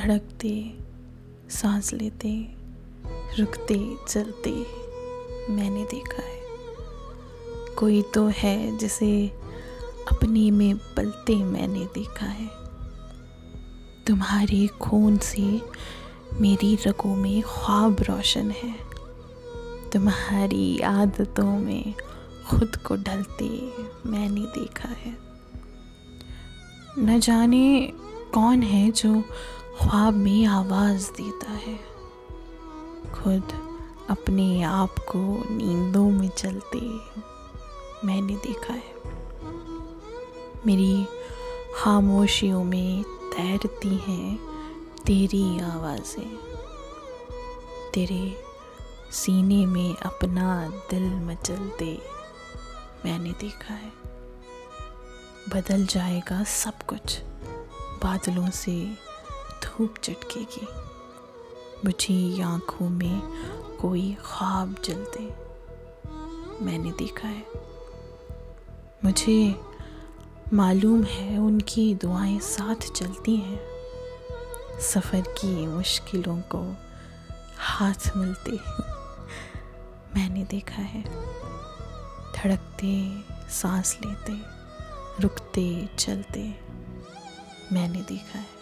धड़कते, सांस लेते, रुकते, चलते मैंने देखा है। कोई तो है जिसे अपने में पलते मैंने देखा है। तुम्हारे खून से मेरी रगों में ख्वाब रोशन है। तुम्हारी आदतों में खुद को ढलते मैंने देखा है। न जाने कौन है जो ख्वाब में आवाज़ देता है। खुद अपने आप को नींदों में चलते मैंने देखा है। मेरी खामोशियों में तैरती हैं तेरी आवाज़ें। तेरे सीने में अपना दिल मचलते मैंने देखा है। बदल जाएगा सब कुछ। बादलों से धूप चटकेगी। बुझी आँखों में कोई ख्वाब जलते। मैंने देखा है। मुझे मालूम है उनकी दुआएँ साथ चलती हैं। सफ़र की मुश्किलों को हाथ मिलते मैंने देखा है। धड़कते सांस लेते, रुकते, चलते। मैंने देखा है।